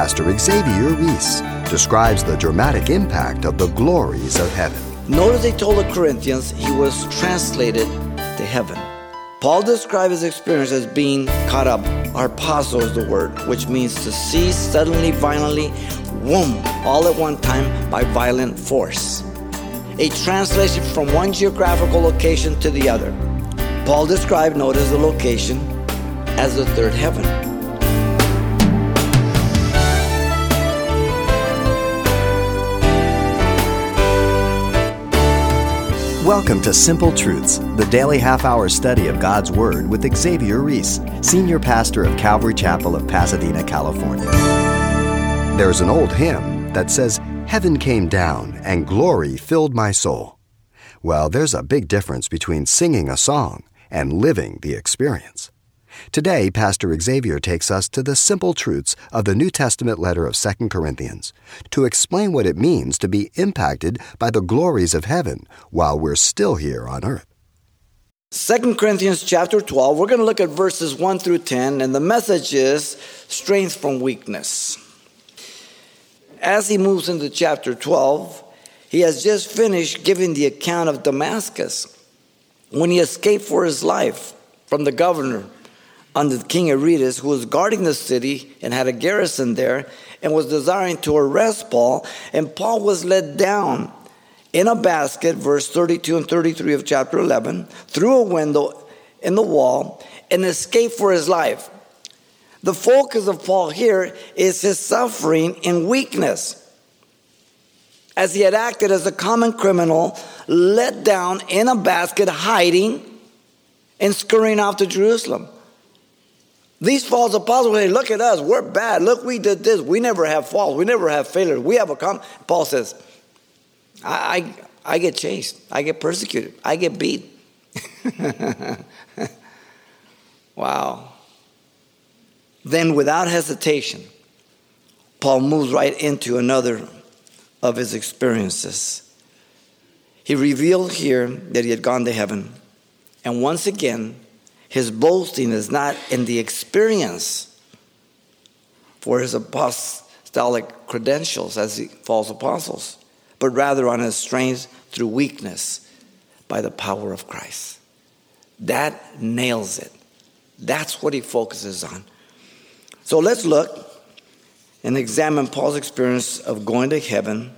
Pastor Xavier Reese describes the dramatic impact of the glories of heaven. Notice he told the Corinthians he was translated to heaven. Paul described his experience as being caught up. Harpazo is the word, which means to seize suddenly, violently, whoom, all at one time by violent force. A translation from one geographical location to the other. Paul described, notice the location, as the third heaven. Welcome to Simple Truths, the daily half hour study of God's Word with Xavier Reese, Senior Pastor of Calvary Chapel of Pasadena, California. There's an old hymn that says, Heaven came down and glory filled my soul. Well, there's a big difference between singing a song and living the experience. Today, Pastor Xavier takes us to the simple truths of the New Testament letter of 2 Corinthians to explain what it means to be impacted by the glories of heaven while we're still here on earth. 2 Corinthians chapter 12, we're going to look at verses 1 through 10, and the message is strength from weakness. As he moves into chapter 12, he has just finished giving the account of Damascus when he escaped for his life from the governor under the King Aretas, who was guarding the city and had a garrison there, and was desiring to arrest Paul. And Paul was led down in a basket, verse 32 and 33 of chapter 11, through a window in the wall, and escaped for his life. The focus of Paul here is his suffering and weakness. As he had acted as a common criminal, let down in a basket, hiding and scurrying off to Jerusalem. These false apostles say, look at us, we're bad. Look, we did this. We never have faults. We never have failures. We have a com. Paul says, I, I, I get chased. I get persecuted. I get beat. wow. Then, without hesitation, Paul moves right into another of his experiences. He revealed here that he had gone to heaven. And once again, his boasting is not in the experience for his apostolic credentials as the false apostles, but rather on his strength through weakness by the power of Christ. That nails it. That's what he focuses on. So let's look and examine Paul's experience of going to heaven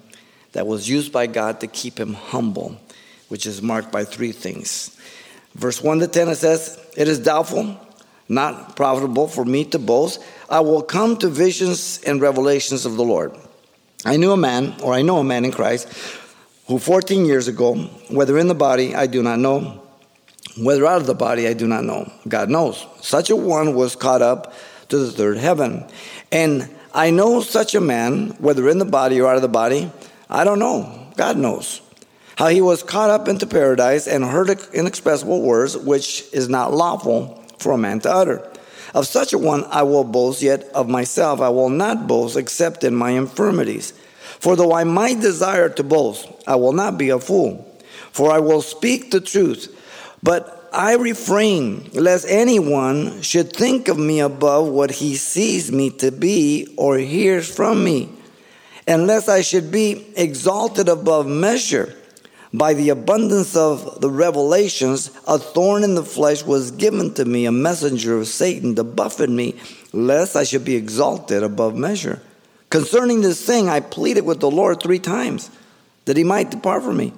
that was used by God to keep him humble, which is marked by three things. Verse 1 to 10, it says, It is doubtful, not profitable for me to boast. I will come to visions and revelations of the Lord. I knew a man, or I know a man in Christ, who 14 years ago, whether in the body, I do not know, whether out of the body, I do not know. God knows. Such a one was caught up to the third heaven. And I know such a man, whether in the body or out of the body, I don't know. God knows how he was caught up into paradise and heard inexpressible words which is not lawful for a man to utter. Of such a one I will boast, yet of myself I will not boast except in my infirmities. For though I might desire to boast, I will not be a fool, for I will speak the truth. But I refrain lest anyone should think of me above what he sees me to be or hears from me, unless I should be exalted above measure by the abundance of the revelations, a thorn in the flesh was given to me, a messenger of Satan to buffet me, lest I should be exalted above measure. Concerning this thing, I pleaded with the Lord three times that he might depart from me.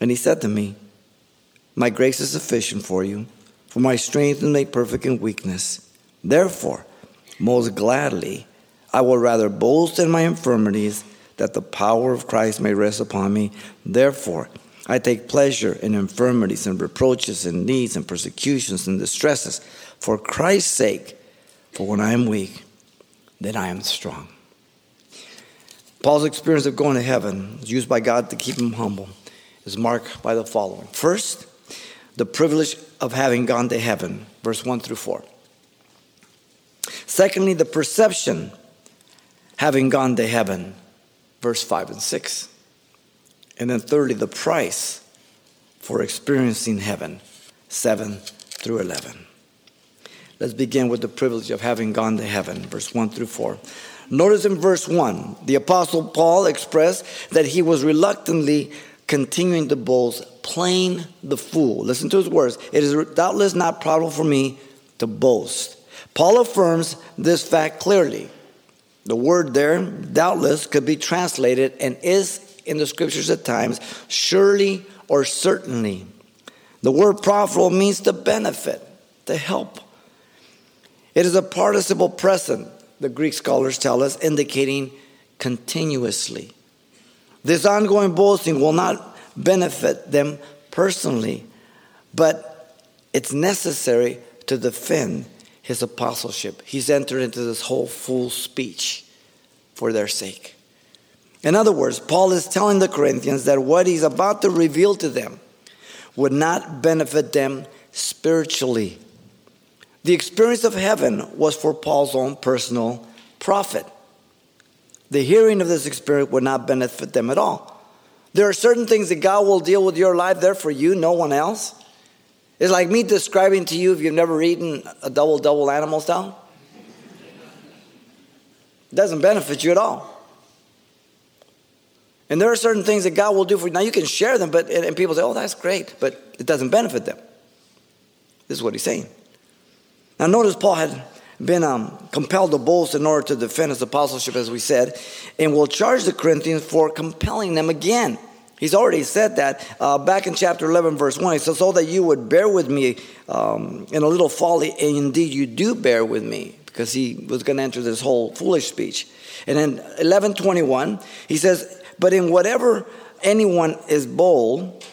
And he said to me, My grace is sufficient for you, for my strength is made perfect in weakness. Therefore, most gladly, I will rather boast in my infirmities that the power of Christ may rest upon me. Therefore, I take pleasure in infirmities and reproaches and needs and persecutions and distresses for Christ's sake. For when I am weak, then I am strong. Paul's experience of going to heaven, is used by God to keep him humble, is marked by the following. First, the privilege of having gone to heaven, verse 1 through 4. Secondly, the perception having gone to heaven, verse 5 and 6. And then, thirdly, the price for experiencing heaven, 7 through 11. Let's begin with the privilege of having gone to heaven, verse 1 through 4. Notice in verse 1, the Apostle Paul expressed that he was reluctantly continuing to boast, playing the fool. Listen to his words. It is doubtless not probable for me to boast. Paul affirms this fact clearly. The word there, doubtless, could be translated and is in the scriptures at times, surely or certainly. The word profitable means to benefit, to help. It is a participle present, the Greek scholars tell us, indicating continuously. This ongoing boasting will not benefit them personally, but it's necessary to defend his apostleship. He's entered into this whole full speech for their sake. In other words, Paul is telling the Corinthians that what he's about to reveal to them would not benefit them spiritually. The experience of heaven was for Paul's own personal profit. The hearing of this experience would not benefit them at all. There are certain things that God will deal with your life there for you, no one else. It's like me describing to you if you've never eaten a double double animal style. It doesn't benefit you at all. And there are certain things that God will do for you. Now you can share them, but and people say, "Oh, that's great," but it doesn't benefit them. This is what he's saying. Now notice Paul had been um, compelled to boast in order to defend his apostleship, as we said, and will charge the Corinthians for compelling them again. He's already said that uh, back in chapter 11, verse 1. He says, So that you would bear with me um, in a little folly, and indeed you do bear with me, because he was going to enter this whole foolish speech. And then 1121, he says, But in whatever anyone is bold,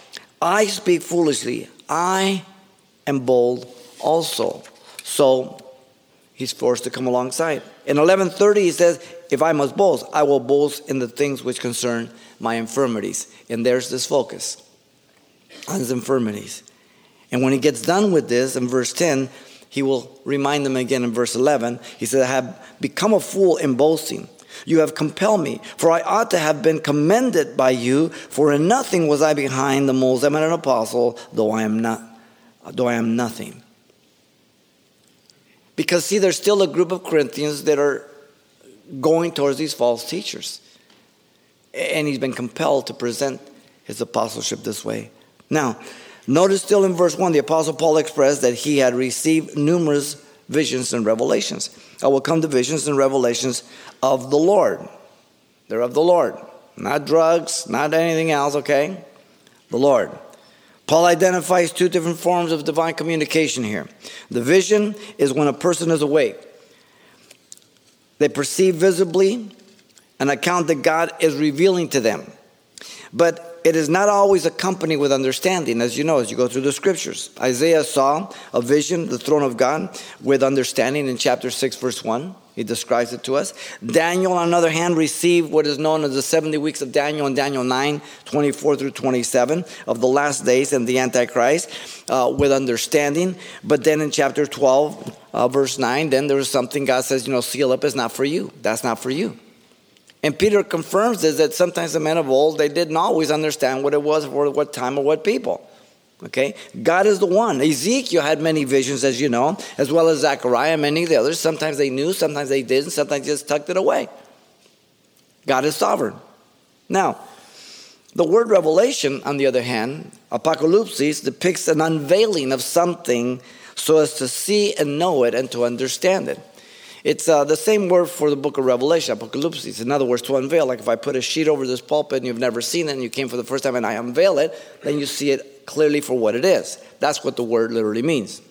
I speak foolishly. I am bold also. So he's forced to come alongside. In 1130, he says, If I must boast, I will boast in the things which concern my infirmities. And there's this focus on his infirmities. And when he gets done with this in verse 10, he will remind them again in verse 11. He said, I have become a fool in boasting. You have compelled me, for I ought to have been commended by you, for in nothing was I behind the most eminent apostle, though I am not, though I am nothing. Because, see, there's still a group of Corinthians that are going towards these false teachers. And he's been compelled to present his apostleship this way. Now, notice still in verse 1, the apostle Paul expressed that he had received numerous visions and revelations. I will come to visions and revelations of the Lord. They're of the Lord, not drugs, not anything else, okay? The Lord. Paul identifies two different forms of divine communication here. The vision is when a person is awake. They perceive visibly an account that God is revealing to them. But it is not always accompanied with understanding, as you know, as you go through the scriptures. Isaiah saw a vision, the throne of God, with understanding in chapter 6, verse 1. He describes it to us. Daniel, on the other hand, received what is known as the 70 weeks of Daniel in Daniel 9, 24 through 27 of the last days and the Antichrist uh, with understanding. But then in chapter 12, uh, verse 9, then there was something God says, you know, seal up is not for you. That's not for you. And Peter confirms this that sometimes the men of old, they didn't always understand what it was for what time or what people. Okay? God is the one. Ezekiel had many visions, as you know, as well as Zechariah, many of the others. Sometimes they knew, sometimes they didn't, sometimes they just tucked it away. God is sovereign. Now, the word revelation, on the other hand, apocalypsis, depicts an unveiling of something so as to see and know it and to understand it. It's uh, the same word for the book of Revelation, Apocalypse. In other words, to unveil. Like if I put a sheet over this pulpit and you've never seen it and you came for the first time and I unveil it, then you see it clearly for what it is. That's what the word literally means.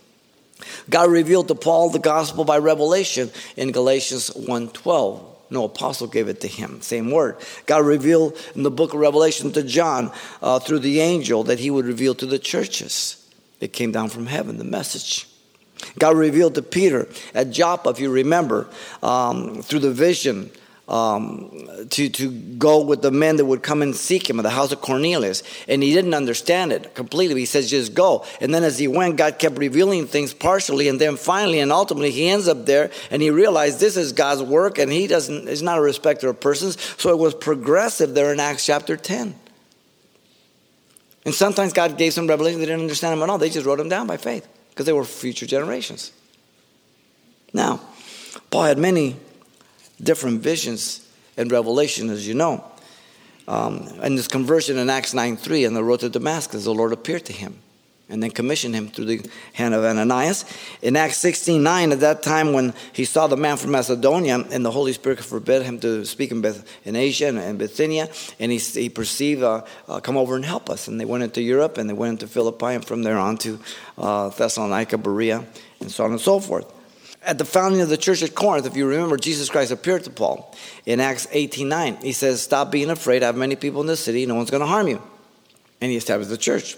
God revealed to Paul the gospel by revelation in Galatians 1:12. No apostle gave it to him. Same word. God revealed in the book of Revelation to John uh, through the angel that he would reveal to the churches. It came down from heaven, the message. God revealed to Peter at Joppa, if you remember, um, through the vision. Um, to, to go with the men that would come and seek him at the house of Cornelius. And he didn't understand it completely. He says, just go. And then as he went, God kept revealing things partially. And then finally and ultimately, he ends up there and he realized this is God's work and he doesn't, he's not a respecter of persons. So it was progressive there in Acts chapter 10. And sometimes God gave some revelation, they didn't understand them at all. They just wrote them down by faith because they were future generations. Now, Paul had many different visions and revelation, as you know. Um, and his conversion in Acts 9 3 on the road to Damascus, the Lord appeared to him and then commissioned him through the hand of Ananias. In Acts 16 9, at that time when he saw the man from Macedonia, and the Holy Spirit forbid him to speak in, Beth, in Asia and, Bithynia, and he, he perceived, uh, uh, come over and help us. And they went into Europe and they went into Philippi, and from there on to uh, Thessalonica, Berea, and so on and so forth. At the founding of the church at Corinth, if you remember, Jesus Christ appeared to Paul in Acts 18 9. He says, Stop being afraid. I have many people in the city. No one's going to harm you. And he established the church.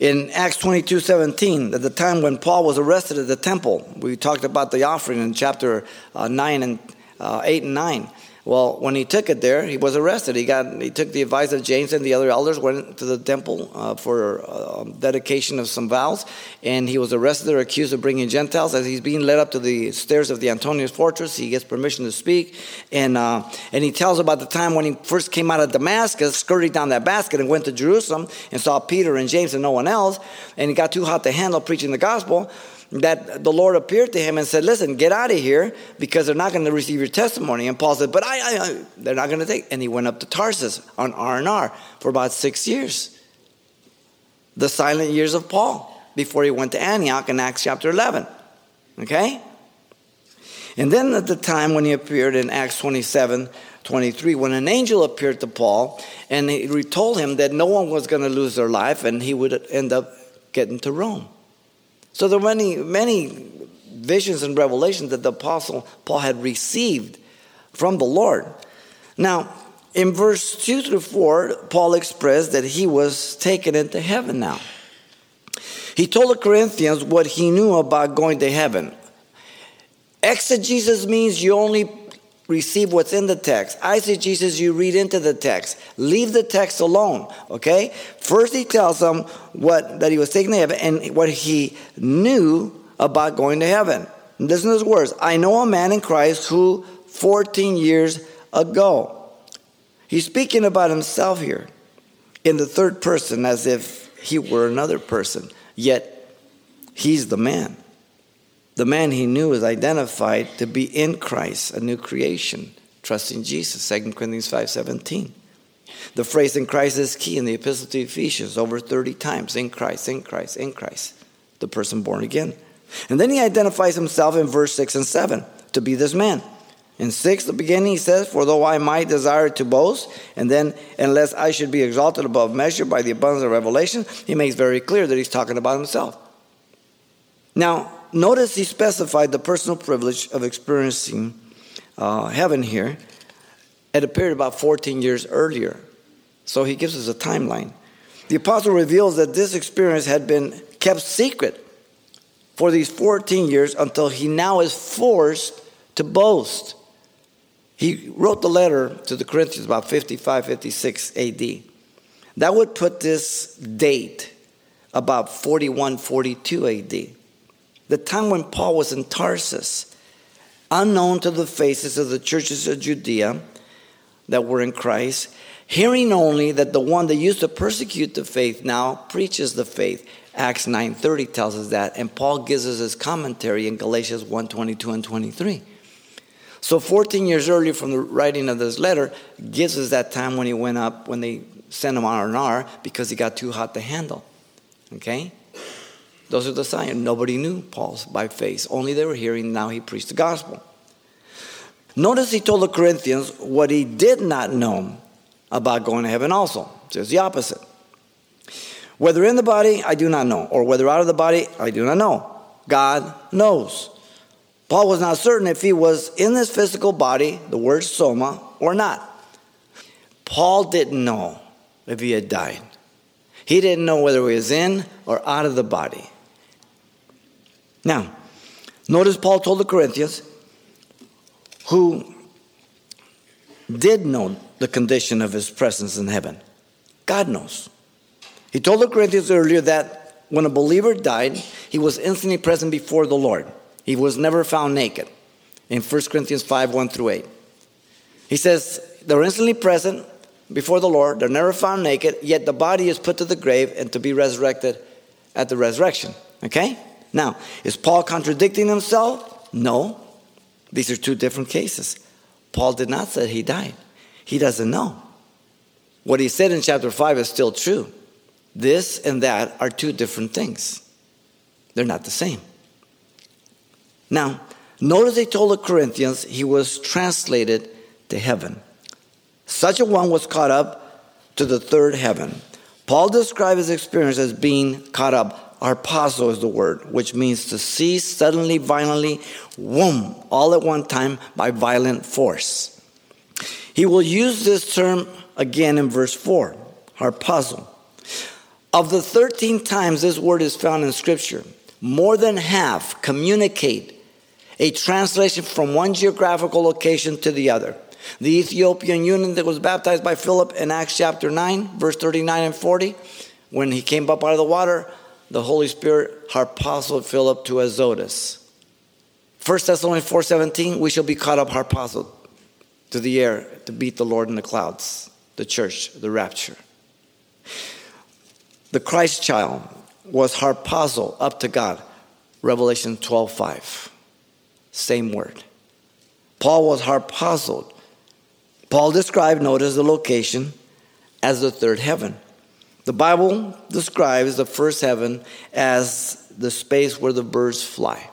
In Acts 22 17, at the time when Paul was arrested at the temple, we talked about the offering in chapter uh, 9 and uh, 8 and 9. Well, when he took it there, he was arrested. He got he took the advice of James and the other elders, went to the temple uh, for uh, dedication of some vows, and he was arrested or accused of bringing Gentiles. As he's being led up to the stairs of the Antonius fortress, he gets permission to speak, and uh, and he tells about the time when he first came out of Damascus, skirted down that basket, and went to Jerusalem and saw Peter and James and no one else, and he got too hot to handle preaching the gospel that the Lord appeared to him and said, Listen, get out of here because they're not going to receive your testimony. And Paul said, But I, I, I they're not going to take. And he went up to Tarsus on R&R for about six years. The silent years of Paul before he went to Antioch in Acts chapter 11. Okay? And then at the time when he appeared in Acts 27 23, when an angel appeared to Paul and he told him that no one was going to lose their life and he would end up getting to Rome. So there were many, many visions and revelations that the Apostle Paul had received from the Lord. Now, in verse 2 through 4, Paul expressed that he was taken into heaven now. He told the Corinthians what he knew about going to heaven. Exegesis means you only receive what's in the text. I see Jesus, you read into the text. Leave the text alone, okay? First, he tells them what that he was taken to heaven and what he knew about going to heaven. Listen to his words. I know a man in Christ who 14 years ago. He's speaking about himself here in the third person as if he were another person, yet he's the man. The man he knew is identified to be in Christ, a new creation, trusting Jesus, 2 Corinthians 5.17. The phrase in Christ is key in the epistle to Ephesians over 30 times. In Christ, in Christ, in Christ. The person born again. And then he identifies himself in verse 6 and 7 to be this man. In 6, the beginning, he says, For though I might desire to boast, and then, unless I should be exalted above measure by the abundance of revelation, he makes very clear that he's talking about himself. Now, notice he specified the personal privilege of experiencing uh, heaven here. at a period about 14 years earlier. So he gives us a timeline. The apostle reveals that this experience had been kept secret for these 14 years until he now is forced to boast. He wrote the letter to the Corinthians about 55, 56 AD. That would put this date about 41, 42 AD the time when Paul was in Tarsus, unknown to the faces of the churches of Judea that were in Christ, hearing only that the one that used to persecute the faith now preaches the faith. Acts 9:30 tells us that, and Paul gives us his commentary in Galatians 1:22 and 23. So 14 years earlier from the writing of this letter gives us that time when he went up, when they sent him on an R because he got too hot to handle. Okay? Those are the signs. Nobody knew Paul by face. Only they were hearing now he preached the gospel. Notice he told the Corinthians what he did not know about going to heaven also. Just the opposite. Whether in the body, I do not know, or whether out of the body, I do not know. God knows. Paul was not certain if he was in this physical body, the word soma, or not. Paul didn't know if he had died. He didn't know whether he was in or out of the body. Now, notice Paul told the Corinthians who did know the condition of his presence in heaven. God knows. He told the Corinthians earlier that when a believer died, he was instantly present before the Lord. He was never found naked. In 1 Corinthians 5 1 through 8. He says, they're instantly present before the Lord, they're never found naked, yet the body is put to the grave and to be resurrected at the resurrection. Okay? Now, is Paul contradicting himself? No. These are two different cases. Paul did not say he died. He doesn't know. What he said in chapter 5 is still true. This and that are two different things, they're not the same. Now, notice he told the Corinthians he was translated to heaven. Such a one was caught up to the third heaven. Paul described his experience as being caught up. Harpazo is the word, which means to seize suddenly, violently, whoom, all at one time by violent force. He will use this term again in verse 4, harpazo. Of the 13 times this word is found in Scripture, more than half communicate a translation from one geographical location to the other. The Ethiopian eunuch that was baptized by Philip in Acts chapter 9, verse 39 and 40, when he came up out of the water, the Holy Spirit harpazoed Philip to Azotus. 1 Thessalonians 4.17, we shall be caught up harpazoed to the air to beat the Lord in the clouds, the church, the rapture. The Christ child was harpazo up to God, Revelation 12.5. Same word. Paul was harpazoed Paul described, notice the location, as the third heaven. The Bible describes the first heaven as the space where the birds fly.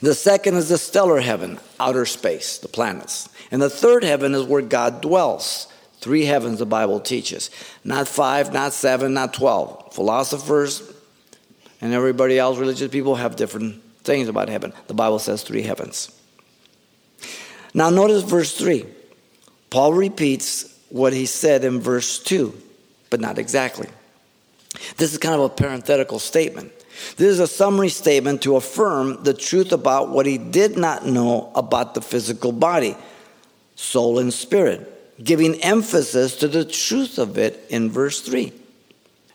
The second is the stellar heaven, outer space, the planets. And the third heaven is where God dwells. Three heavens, the Bible teaches. Not five, not seven, not 12. Philosophers and everybody else, religious people, have different things about heaven. The Bible says three heavens. Now, notice verse 3. Paul repeats what he said in verse 2, but not exactly. This is kind of a parenthetical statement. This is a summary statement to affirm the truth about what he did not know about the physical body, soul, and spirit, giving emphasis to the truth of it in verse 3.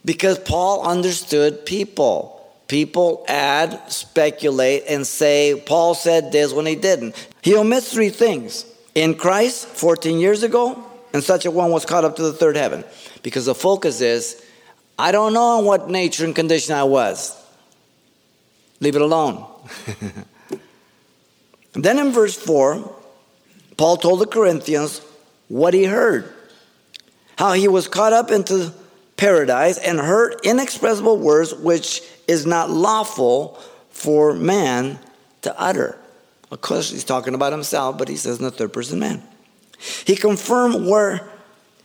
Because Paul understood people. People add, speculate, and say, Paul said this when he didn't. He omits three things in Christ 14 years ago, and such a one was caught up to the third heaven. Because the focus is, I don't know in what nature and condition I was. Leave it alone. then in verse 4, Paul told the Corinthians what he heard how he was caught up into paradise and heard inexpressible words which is not lawful for man to utter. Of course, he's talking about himself, but he says in the third person man. He confirmed where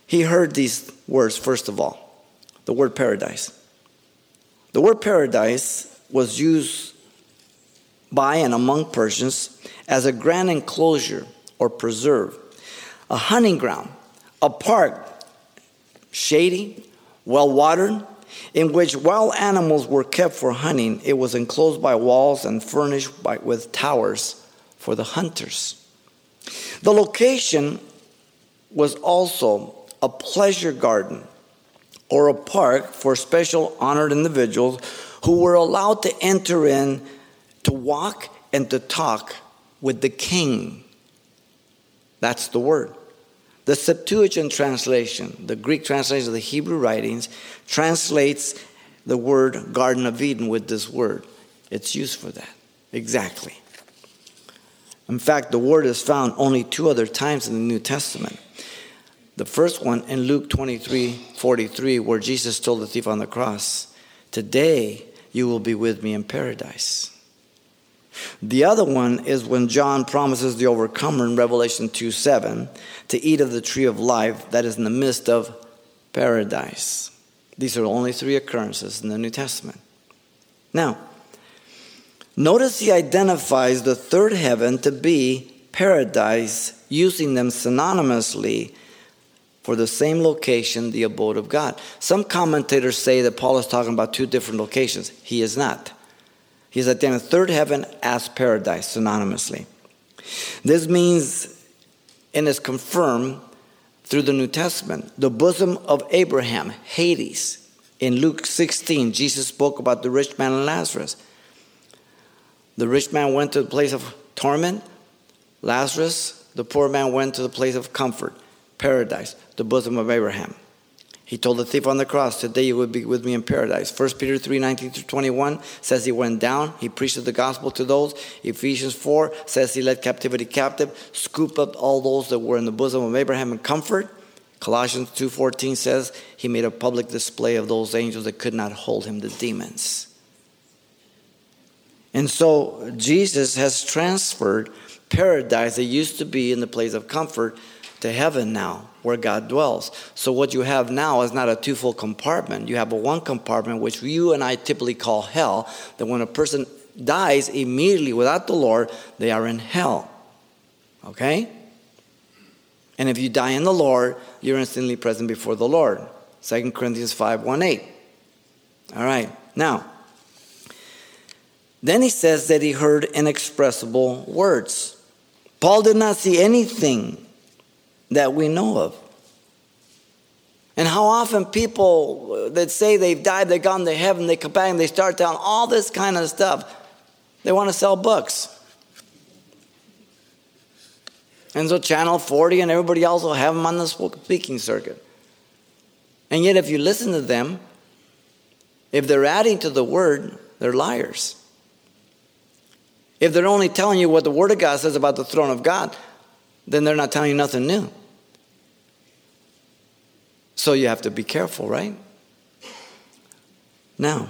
he heard these words, first of all the word paradise. The word paradise was used by and among Persians as a grand enclosure or preserve, a hunting ground, a park, shady, well watered, in which wild animals were kept for hunting. It was enclosed by walls and furnished by, with towers for the hunters. The location was also a pleasure garden or a park for special honored individuals who were allowed to enter in to walk and to talk with the king. That's the word. The Septuagint translation, the Greek translation of the Hebrew writings, translates the word Garden of Eden with this word. It's used for that. Exactly. In fact, the word is found only two other times in the New Testament. The first one in Luke 23 43, where Jesus told the thief on the cross, Today you will be with me in paradise. The other one is when John promises the overcomer in Revelation 2 7 to eat of the tree of life that is in the midst of paradise. These are only three occurrences in the New Testament. Now, Notice he identifies the third heaven to be paradise, using them synonymously for the same location, the abode of God. Some commentators say that Paul is talking about two different locations. He is not. He's at the third heaven as paradise, synonymously. This means, and is confirmed through the New Testament, the bosom of Abraham, Hades. In Luke 16, Jesus spoke about the rich man and Lazarus. The rich man went to the place of torment. Lazarus, the poor man, went to the place of comfort, paradise, the bosom of Abraham. He told the thief on the cross, Today you will be with me in paradise. 1 Peter 3 19 through 21 says he went down, he preached the gospel to those. Ephesians 4 says he led captivity captive, scooped up all those that were in the bosom of Abraham in comfort. Colossians 2:14 says he made a public display of those angels that could not hold him, the demons. And so Jesus has transferred paradise that used to be in the place of comfort to heaven now, where God dwells. So what you have now is not a twofold compartment. You have a one compartment, which you and I typically call hell, that when a person dies immediately without the Lord, they are in hell. Okay? And if you die in the Lord, you're instantly present before the Lord. 2 Corinthians 5 1 8. All right. Now, then he says that he heard inexpressible words. Paul did not see anything that we know of. And how often people uh, that say they've died, they've gone to heaven, they come back and they start down all this kind of stuff. They want to sell books. And so Channel 40 and everybody else will have them on the speaking circuit. And yet, if you listen to them, if they're adding to the word, they're liars. If they're only telling you what the Word of God says about the throne of God, then they're not telling you nothing new. So you have to be careful, right? Now,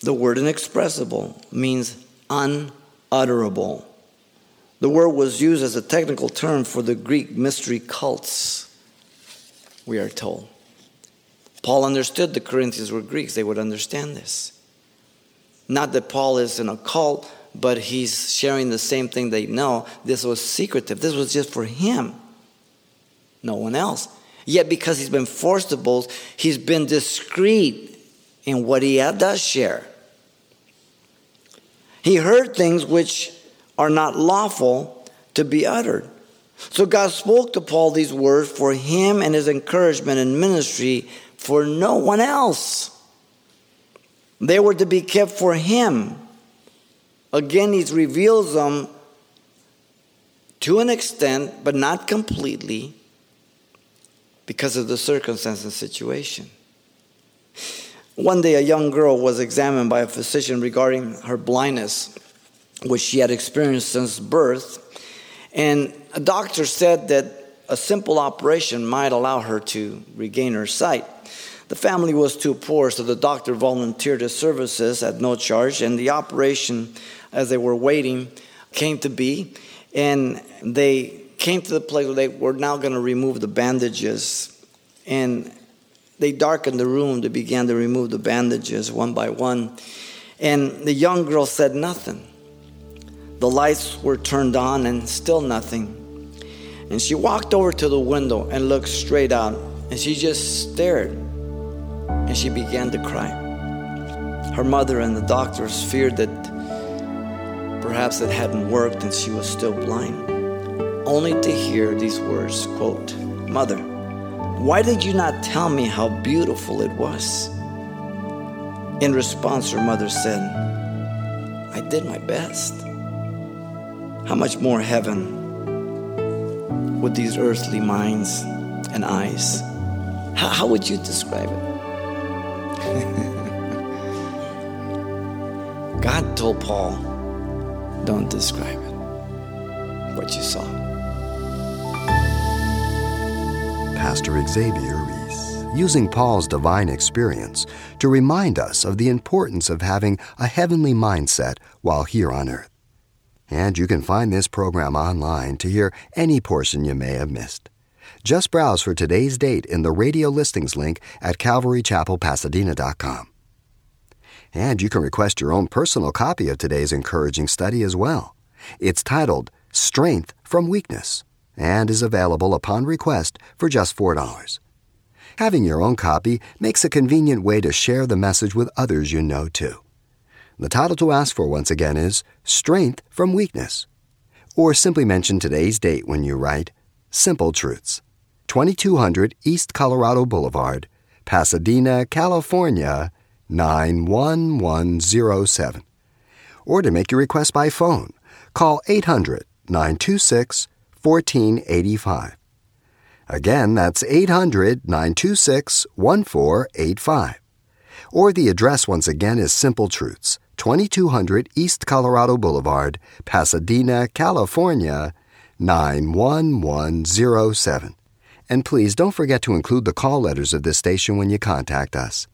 the word inexpressible means unutterable. The word was used as a technical term for the Greek mystery cults, we are told. Paul understood the Corinthians were Greeks, they would understand this. Not that Paul is in a cult, but he's sharing the same thing they know. This was secretive, this was just for him, no one else. Yet, because he's been forced to boast, he's been discreet in what he does share. He heard things which are not lawful to be uttered. So God spoke to Paul these words for him and his encouragement and ministry for no one else. They were to be kept for him. Again, he reveals them to an extent, but not completely, because of the circumstance and situation. One day, a young girl was examined by a physician regarding her blindness which she had experienced since birth. And a doctor said that a simple operation might allow her to regain her sight. The family was too poor, so the doctor volunteered his services at no charge, and the operation, as they were waiting, came to be. And they came to the place where they were now going to remove the bandages. And they darkened the room. They began to remove the bandages one by one. And the young girl said nothing. The lights were turned on and still nothing. And she walked over to the window and looked straight out. And she just stared. And she began to cry. Her mother and the doctors feared that perhaps it hadn't worked and she was still blind. Only to hear these words quote, Mother, why did you not tell me how beautiful it was? In response, her mother said, I did my best. How much more heaven with these earthly minds and eyes? How, how would you describe it? God told Paul, don't describe it, what you saw. Pastor Xavier Reese, using Paul's divine experience to remind us of the importance of having a heavenly mindset while here on earth. And you can find this program online to hear any portion you may have missed. Just browse for today's date in the radio listings link at calvarychapelpasadena.com. And you can request your own personal copy of today's encouraging study as well. It's titled Strength from Weakness and is available upon request for just $4. Having your own copy makes a convenient way to share the message with others you know too. The title to ask for once again is Strength from Weakness. Or simply mention today's date when you write Simple Truths, 2200 East Colorado Boulevard, Pasadena, California 91107. Or to make your request by phone, call 800 926 1485. Again, that's 800 926 1485. Or the address once again is Simple Truths, 2200 East Colorado Boulevard, Pasadena, California, 91107. And please don't forget to include the call letters of this station when you contact us.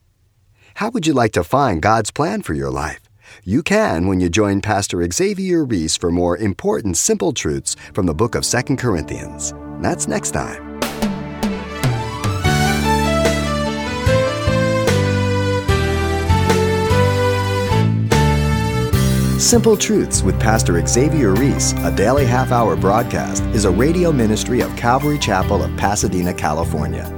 How would you like to find God's plan for your life? You can when you join Pastor Xavier Reese for more important simple truths from the book of 2 Corinthians. That's next time. Simple Truths with Pastor Xavier Reese, a daily half hour broadcast, is a radio ministry of Calvary Chapel of Pasadena, California.